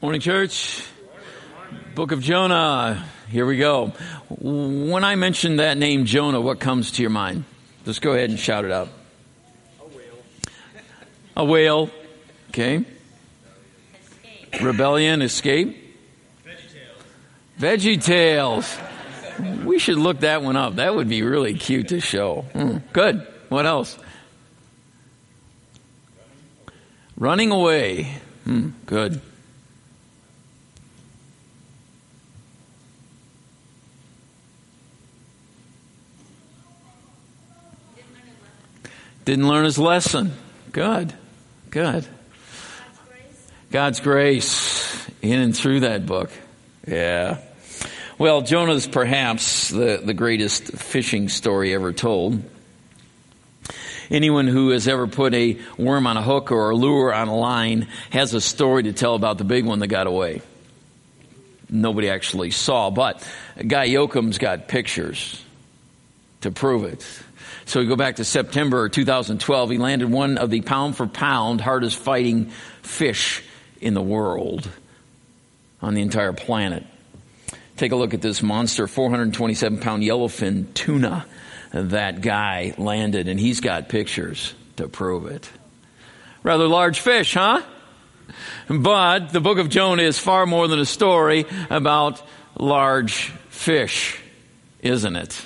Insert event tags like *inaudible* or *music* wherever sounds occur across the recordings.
Morning, church. Book of Jonah. Here we go. When I mention that name, Jonah, what comes to your mind? Just go ahead and shout it out. A whale. A whale. Okay. Rebellion, escape. Veggie Tales. We should look that one up. That would be really cute to show. Hmm. Good. What else? Running away. Hmm. Good. Didn't learn his lesson. Good. Good. God's grace in and through that book. Yeah. Well, Jonah's perhaps the, the greatest fishing story ever told. Anyone who has ever put a worm on a hook or a lure on a line has a story to tell about the big one that got away. Nobody actually saw, but Guy Yoakum's got pictures to prove it. So we go back to September 2012. He landed one of the pound for pound hardest fighting fish in the world on the entire planet. Take a look at this monster, 427 pound yellowfin tuna that guy landed, and he's got pictures to prove it. Rather large fish, huh? But the book of Jonah is far more than a story about large fish, isn't it?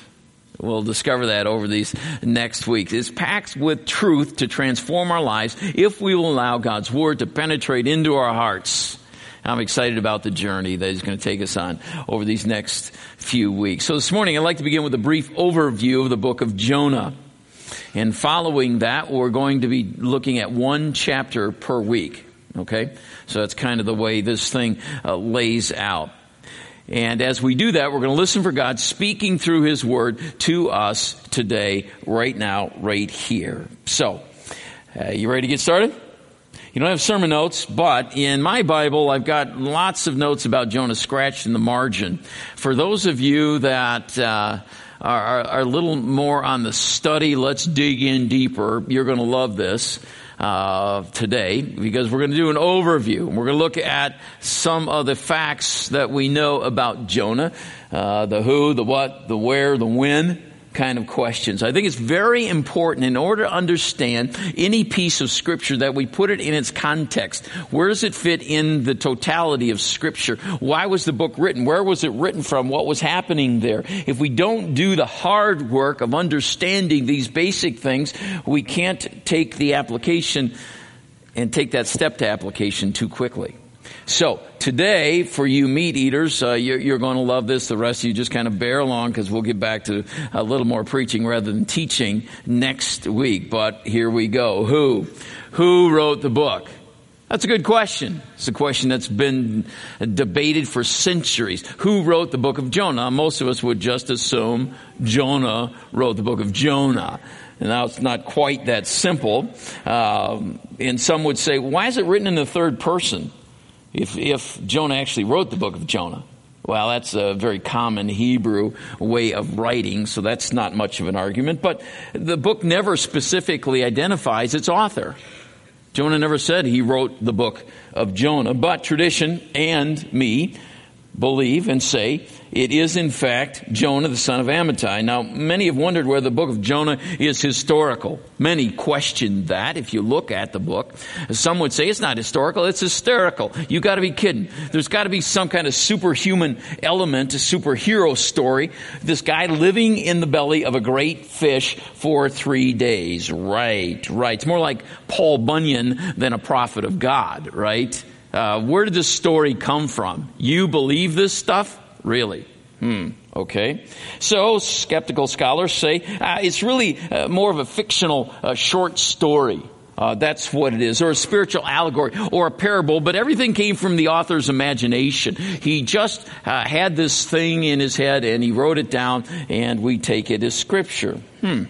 We'll discover that over these next weeks. It's packed with truth to transform our lives if we will allow God's Word to penetrate into our hearts. I'm excited about the journey that He's going to take us on over these next few weeks. So this morning I'd like to begin with a brief overview of the book of Jonah. And following that, we're going to be looking at one chapter per week. Okay? So that's kind of the way this thing uh, lays out. And as we do that, we're going to listen for God speaking through His Word to us today, right now, right here. So, uh, you ready to get started? You don't have sermon notes, but in my Bible, I've got lots of notes about Jonah scratched in the margin. For those of you that uh, are, are, a little more on the study, let's dig in deeper, you're going to love this uh, today because we're going to do an overview. We're going to look at some of the facts that we know about Jonah, uh, the who, the what, the where, the when kind of questions. I think it's very important in order to understand any piece of scripture that we put it in its context. Where does it fit in the totality of scripture? Why was the book written? Where was it written from? What was happening there? If we don't do the hard work of understanding these basic things, we can't take the application and take that step to application too quickly. So today, for you meat eaters, uh, you're, you're, going to love this. The rest of you just kind of bear along because we'll get back to a little more preaching rather than teaching next week. But here we go. Who? Who wrote the book? That's a good question. It's a question that's been debated for centuries. Who wrote the book of Jonah? Most of us would just assume Jonah wrote the book of Jonah. And now it's not quite that simple. Um, and some would say, why is it written in the third person? If, if Jonah actually wrote the book of Jonah. Well, that's a very common Hebrew way of writing, so that's not much of an argument. But the book never specifically identifies its author. Jonah never said he wrote the book of Jonah, but tradition and me believe and say it is in fact Jonah, the son of Amittai. Now, many have wondered whether the book of Jonah is historical. Many question that if you look at the book. Some would say it's not historical, it's hysterical. You gotta be kidding. There's gotta be some kind of superhuman element, a superhero story. This guy living in the belly of a great fish for three days. Right, right. It's more like Paul Bunyan than a prophet of God, right? Uh, where did this story come from? You believe this stuff? Really? Hmm. Okay. So skeptical scholars say uh, it's really uh, more of a fictional uh, short story. Uh, that's what it is, or a spiritual allegory, or a parable, but everything came from the author's imagination. He just uh, had this thing in his head and he wrote it down, and we take it as scripture. Hmm.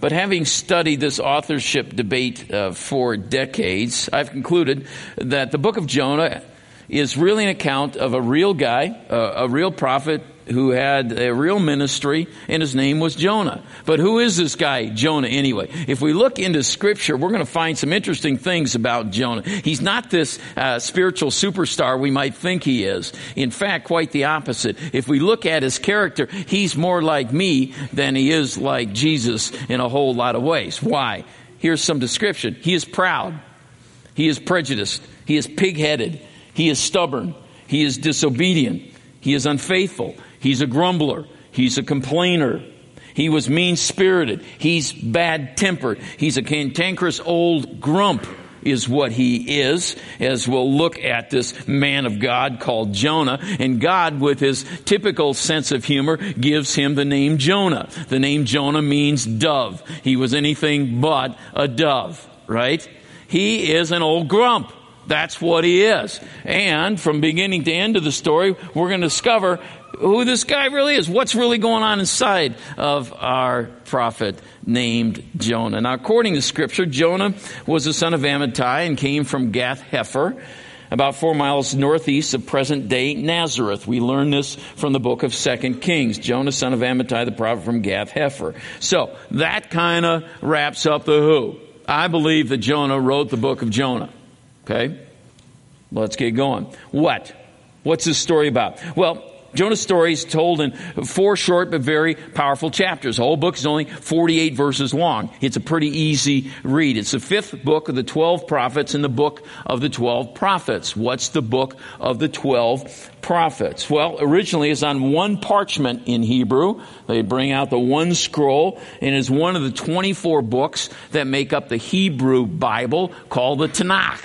But having studied this authorship debate uh, for decades, I've concluded that the book of Jonah is really an account of a real guy, uh, a real prophet who had a real ministry, and his name was Jonah. But who is this guy, Jonah, anyway? If we look into Scripture, we're going to find some interesting things about Jonah. He's not this uh, spiritual superstar we might think he is. In fact, quite the opposite. If we look at his character, he's more like me than he is like Jesus in a whole lot of ways. Why? Here's some description. He is proud. He is prejudiced. He is pig-headed. He is stubborn. He is disobedient. He is unfaithful. He's a grumbler. He's a complainer. He was mean spirited. He's bad tempered. He's a cantankerous old grump is what he is, as we'll look at this man of God called Jonah. And God, with his typical sense of humor, gives him the name Jonah. The name Jonah means dove. He was anything but a dove, right? He is an old grump. That's what he is. And from beginning to end of the story, we're going to discover who this guy really is. What's really going on inside of our prophet named Jonah. Now, according to scripture, Jonah was the son of Amittai and came from Gath Hepher about four miles northeast of present day Nazareth. We learn this from the book of Second Kings. Jonah, son of Amittai, the prophet from Gath Hepher. So that kind of wraps up the who. I believe that Jonah wrote the book of Jonah. Okay? Let's get going. What? What's this story about? Well, Jonah's story is told in four short but very powerful chapters. The whole book is only 48 verses long. It's a pretty easy read. It's the fifth book of the 12 prophets in the book of the 12 prophets. What's the book of the 12 prophets? Well, originally it's on one parchment in Hebrew. They bring out the one scroll and is one of the 24 books that make up the Hebrew Bible called the Tanakh.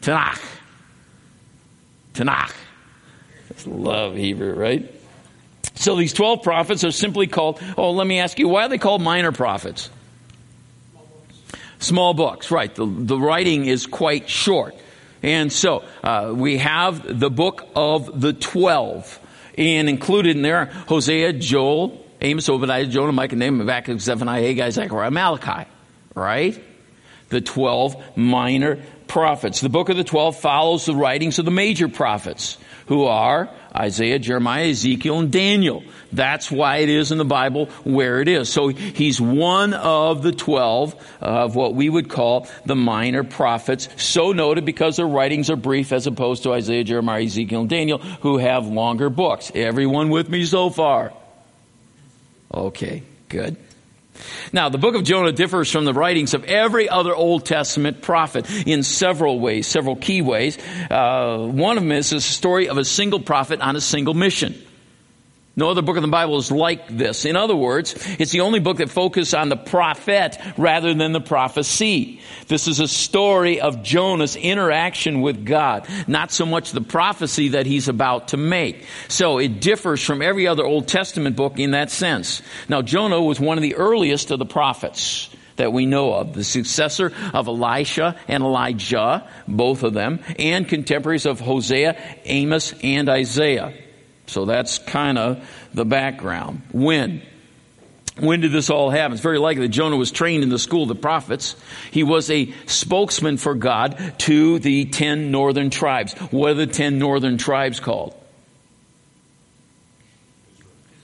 Tanakh. Tanakh. Love Hebrew, right? So these 12 prophets are simply called, oh, let me ask you, why are they called minor prophets? Small books, right. The, the writing is quite short. And so uh, we have the book of the 12. And included in there, Hosea, Joel, Amos, Obadiah, Jonah, Micah, Nahum, Habakkuk, Zephaniah, Haggai, Zechariah, Malachi. Right? The 12 minor prophets. The book of the 12 follows the writings of the major prophets who are Isaiah, Jeremiah, Ezekiel, and Daniel. That's why it is in the Bible where it is. So he's one of the 12 of what we would call the minor prophets, so noted because their writings are brief as opposed to Isaiah, Jeremiah, Ezekiel, and Daniel, who have longer books. Everyone with me so far? Okay, good. Now, the book of Jonah differs from the writings of every other Old Testament prophet in several ways, several key ways. Uh, one of them is the story of a single prophet on a single mission. No other book of the Bible is like this. In other words, it's the only book that focuses on the prophet rather than the prophecy. This is a story of Jonah's interaction with God, not so much the prophecy that he's about to make. So it differs from every other Old Testament book in that sense. Now, Jonah was one of the earliest of the prophets that we know of, the successor of Elisha and Elijah, both of them, and contemporaries of Hosea, Amos, and Isaiah. So that's kind of the background. When? When did this all happen? It's very likely that Jonah was trained in the school of the prophets. He was a spokesman for God to the ten northern tribes. What are the ten northern tribes called?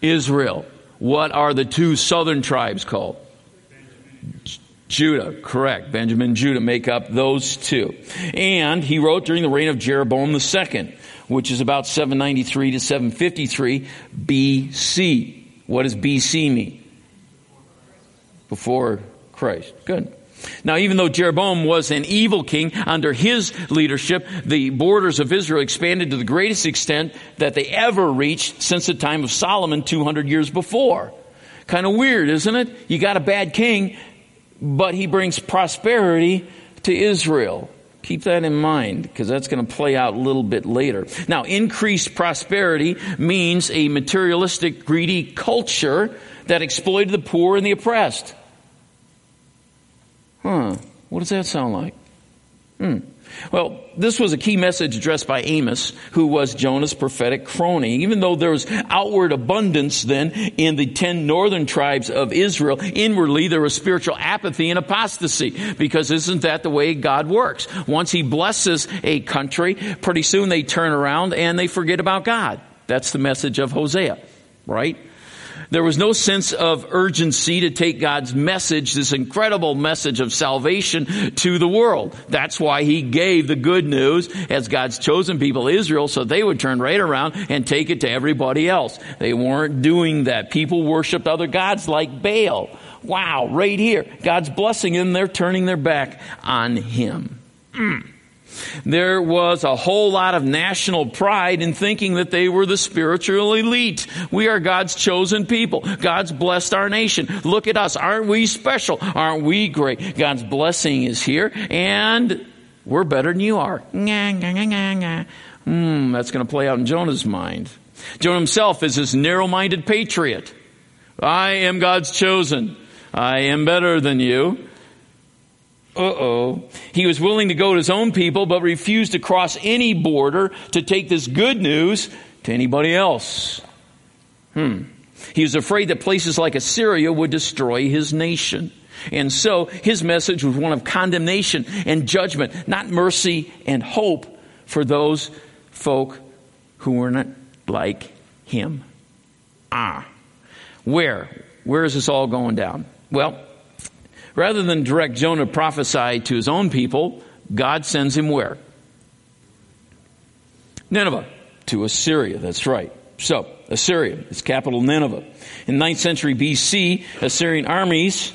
Israel. What are the two southern tribes called? Judah, correct. Benjamin and Judah make up those two. And he wrote during the reign of Jeroboam II which is about 793 to 753 BC. What does BC mean? Before Christ. Good. Now, even though Jeroboam was an evil king, under his leadership, the borders of Israel expanded to the greatest extent that they ever reached since the time of Solomon 200 years before. Kind of weird, isn't it? You got a bad king, but he brings prosperity to Israel. Keep that in mind because that's going to play out a little bit later. Now, increased prosperity means a materialistic, greedy culture that exploited the poor and the oppressed. Huh. What does that sound like? Hmm. Well, this was a key message addressed by Amos, who was Jonah's prophetic crony. Even though there was outward abundance then in the ten northern tribes of Israel, inwardly there was spiritual apathy and apostasy, because isn't that the way God works? Once He blesses a country, pretty soon they turn around and they forget about God. That's the message of Hosea, right? There was no sense of urgency to take God's message, this incredible message of salvation to the world. That's why he gave the good news as God's chosen people, Israel, so they would turn right around and take it to everybody else. They weren't doing that. People worshiped other gods like Baal. Wow, right here. God's blessing them, they're turning their back on him. Mm. There was a whole lot of national pride in thinking that they were the spiritual elite. We are God's chosen people. God's blessed our nation. Look at us. Aren't we special? Aren't we great? God's blessing is here and we're better than you are. Hmm, that's going to play out in Jonah's mind. Jonah himself is this narrow-minded patriot. I am God's chosen. I am better than you. Uh-oh. He was willing to go to his own people, but refused to cross any border to take this good news to anybody else. Hmm. He was afraid that places like Assyria would destroy his nation. And so his message was one of condemnation and judgment, not mercy and hope for those folk who were not like him. Ah. Where? Where is this all going down? Well, Rather than direct Jonah prophesy to his own people, God sends him where? Nineveh, to Assyria. That's right. So, Assyria, its capital Nineveh. In 9th century BC, Assyrian armies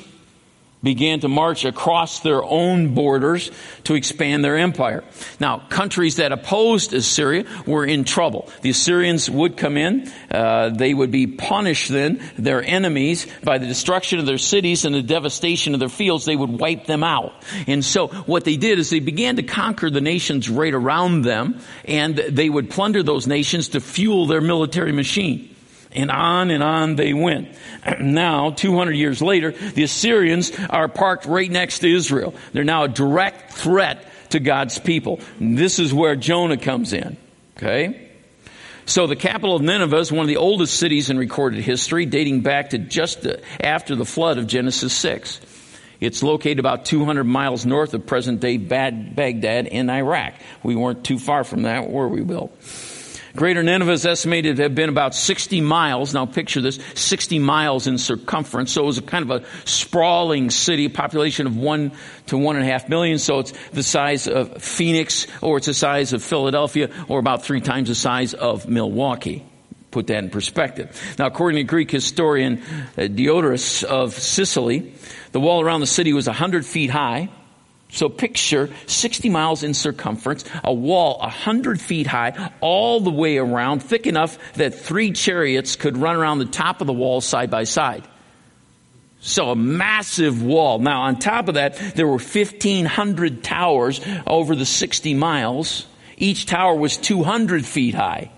began to march across their own borders to expand their empire. Now, countries that opposed Assyria were in trouble. The Assyrians would come in, uh, they would be punished then, their enemies, by the destruction of their cities and the devastation of their fields, they would wipe them out. And so what they did is they began to conquer the nations right around them, and they would plunder those nations to fuel their military machine. And on and on they went. *clears throat* Now, 200 years later, the Assyrians are parked right next to Israel. They're now a direct threat to God's people. This is where Jonah comes in. Okay? So the capital of Nineveh is one of the oldest cities in recorded history, dating back to just after the flood of Genesis 6. It's located about 200 miles north of present day Baghdad in Iraq. We weren't too far from that, were we, Bill? Greater Nineveh is estimated to have been about 60 miles. Now picture this, 60 miles in circumference. So it was a kind of a sprawling city, population of one to one and a half million. So it's the size of Phoenix or it's the size of Philadelphia or about three times the size of Milwaukee. Put that in perspective. Now according to Greek historian uh, Diodorus of Sicily, the wall around the city was 100 feet high so picture 60 miles in circumference, a wall 100 feet high, all the way around, thick enough that three chariots could run around the top of the wall side by side. So a massive wall. Now on top of that, there were 1500 towers over the 60 miles. Each tower was 200 feet high.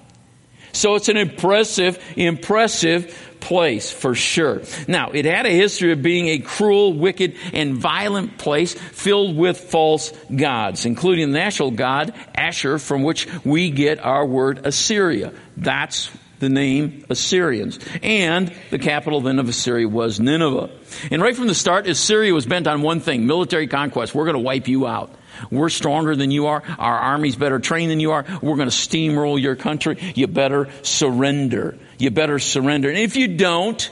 So it's an impressive, impressive place for sure. Now, it had a history of being a cruel, wicked, and violent place filled with false gods, including the national god Ashur, from which we get our word Assyria. That's the name Assyrians. And the capital then of Assyria was Nineveh. And right from the start, Assyria was bent on one thing, military conquest. We're going to wipe you out. We're stronger than you are. Our army's better trained than you are. We're going to steamroll your country. You better surrender. You better surrender. And if you don't,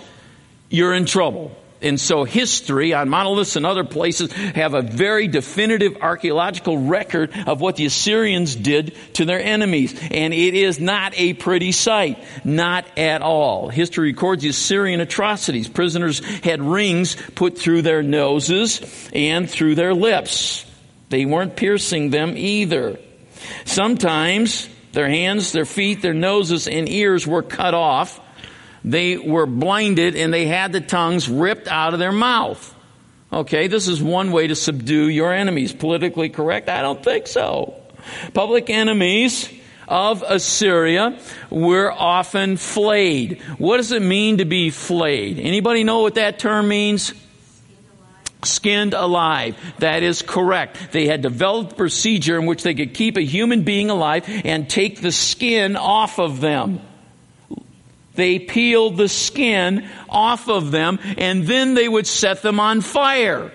you're in trouble. And so history on monoliths and other places have a very definitive archaeological record of what the Assyrians did to their enemies. And it is not a pretty sight. Not at all. History records the Assyrian atrocities. Prisoners had rings put through their noses and through their lips. They weren't piercing them either. Sometimes their hands, their feet, their noses, and ears were cut off. They were blinded and they had the tongues ripped out of their mouth. Okay, this is one way to subdue your enemies. Politically correct? I don't think so. Public enemies of Assyria were often flayed. What does it mean to be flayed? Anybody know what that term means? Skinned alive. That is correct. They had developed a procedure in which they could keep a human being alive and take the skin off of them. They peeled the skin off of them and then they would set them on fire.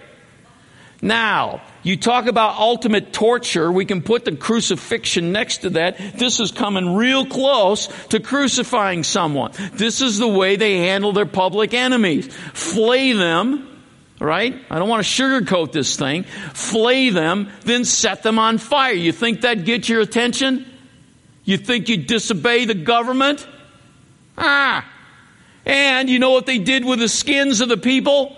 Now, you talk about ultimate torture. We can put the crucifixion next to that. This is coming real close to crucifying someone. This is the way they handle their public enemies. Flay them, right? I don't want to sugarcoat this thing. Flay them, then set them on fire. You think that gets your attention? You think you disobey the government? Ah. And you know what they did with the skins of the people?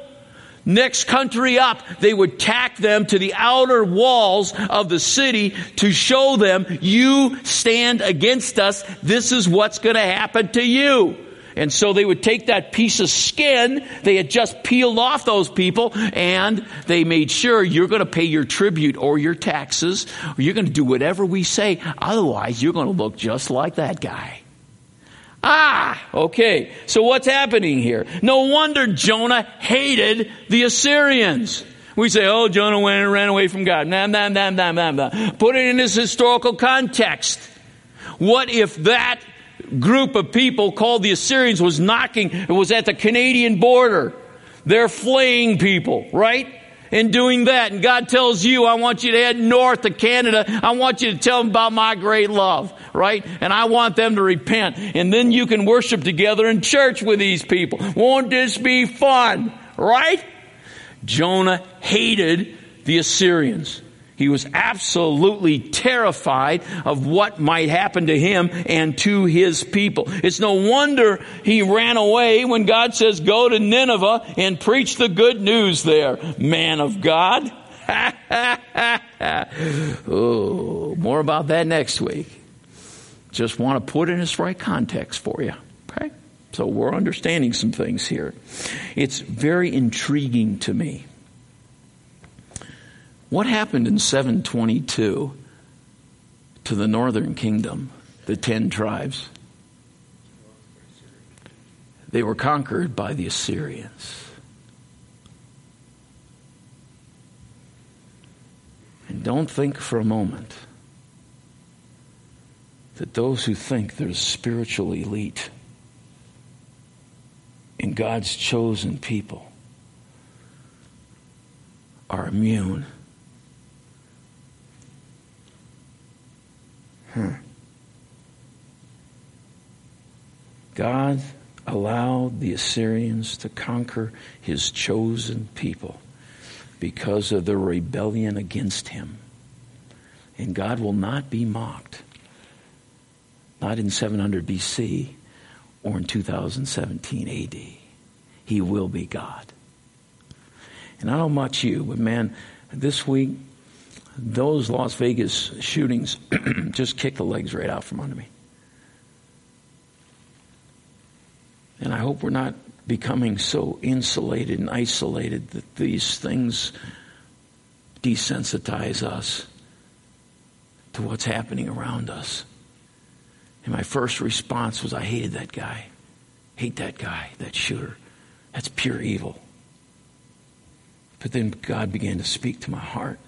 Next country up, they would tack them to the outer walls of the city to show them, you stand against us. This is what's going to happen to you. And so they would take that piece of skin, they had just peeled off those people, and they made sure you're going to pay your tribute or your taxes, or you're going to do whatever we say. Otherwise, you're going to look just like that guy. Ah, okay. So what's happening here? No wonder Jonah hated the Assyrians. We say, oh, Jonah went and ran away from God. Nah, nah, nah, nah, nah, nah. Put it in this historical context. What if that group of people called the Assyrians was knocking, it was at the Canadian border. They're fleeing people, right? And doing that. And God tells you, I want you to head north to Canada. I want you to tell them about my great love right? And I want them to repent. And then you can worship together in church with these people. Won't this be fun, right? Jonah hated the Assyrians. He was absolutely terrified of what might happen to him and to his people. It's no wonder he ran away when God says, go to Nineveh and preach the good news there, man of God. *laughs* oh, more about that next week. Just want to put in its right context for you. Okay? So we're understanding some things here. It's very intriguing to me. What happened in 722 to the northern kingdom, the ten tribes? They were conquered by the Assyrians. And don't think for a moment that those who think they're spiritual elite in God's chosen people are immune. Hmm. God allowed the Assyrians to conquer his chosen people because of their rebellion against him. And God will not be mocked not in 700 BC or in 2017 AD. He will be God. And I don't much you, but man, this week, those Las Vegas shootings *clears throat* just kicked the legs right out from under me. And I hope we're not becoming so insulated and isolated that these things desensitize us to what's happening around us. And my first response was, I hated that guy. Hate that guy, that shooter. That's pure evil. But then God began to speak to my heart.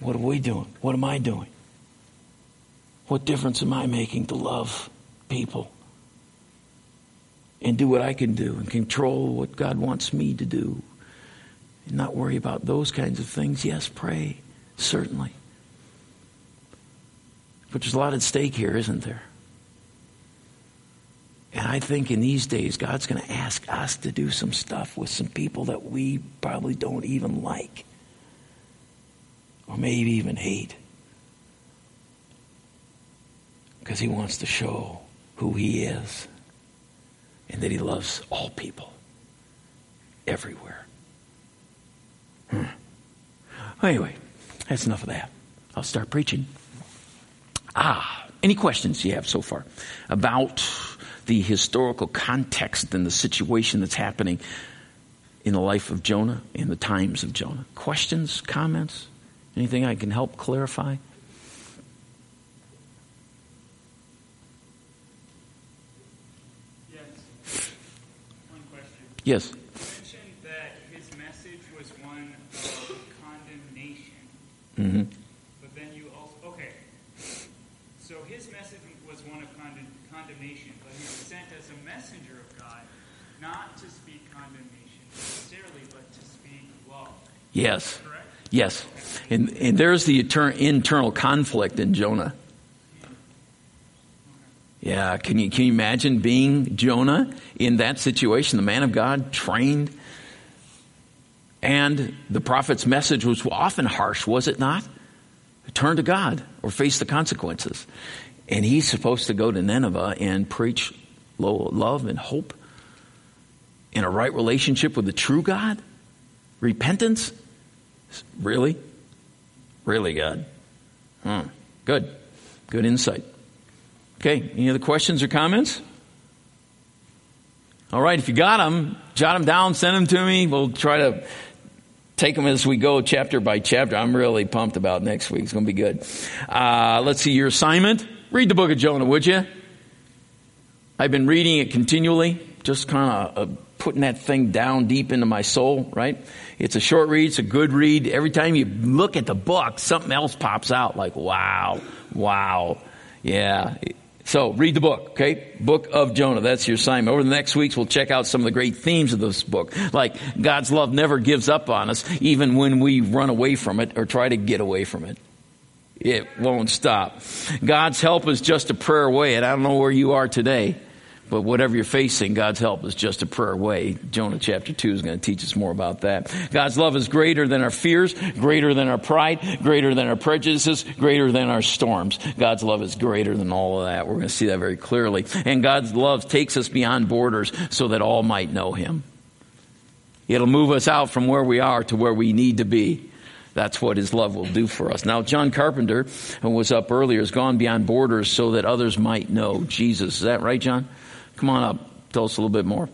What are we doing? What am I doing? What difference am I making to love people and do what I can do and control what God wants me to do and not worry about those kinds of things? Yes, pray, certainly. But there's a lot at stake here, isn't there? And I think in these days, God's going to ask us to do some stuff with some people that we probably don't even like or maybe even hate. Because He wants to show who He is and that He loves all people everywhere. Hmm. Anyway, that's enough of that. I'll start preaching. Ah, any questions you have so far about the historical context and the situation that's happening in the life of Jonah, in the times of Jonah? Questions, comments? Anything I can help clarify? Yes. One question. Yes. You mentioned that his message was one of condemnation. Mm-hmm. But then you mentioned that his message was one of condemnation. Mm-hmm. not to speak condemnation necessarily, but to speak love. Yes. correct? Yes. And, and there's the internal conflict in Jonah. Yeah, can you, can you imagine being Jonah in that situation? The man of God, trained. And the prophet's message was often harsh, was it not? Turn to God or face the consequences. And he's supposed to go to Nineveh and preach love and hope in a right relationship with the true God? Repentance? Really? Really, God? Hmm. Good. Good insight. Okay, any other questions or comments? All right, if you got them, jot them down, send them to me. We'll try to take them as we go chapter by chapter. I'm really pumped about next week. It's going to be good. Uh, let's see your assignment. Read the book of Jonah, would you? I've been reading it continually, just kind of uh, putting that thing down deep into my soul, right? It's a short read, it's a good read. Every time you look at the book, something else pops out like, wow, wow. Yeah. So read the book, okay? Book of Jonah. That's your assignment. Over the next weeks, we'll check out some of the great themes of this book. Like God's love never gives up on us, even when we run away from it or try to get away from it. It won't stop. God's help is just a prayer away, and I don't know where you are today. But whatever you're facing, God's help is just a prayer away. Jonah chapter 2 is going to teach us more about that. God's love is greater than our fears, greater than our pride, greater than our prejudices, greater than our storms. God's love is greater than all of that. We're going to see that very clearly. And God's love takes us beyond borders so that all might know Him. It'll move us out from where we are to where we need to be. That's what his love will do for us. Now, John Carpenter, who was up earlier, has gone beyond borders so that others might know Jesus. Is that right, John? Come on up. Tell us a little bit more.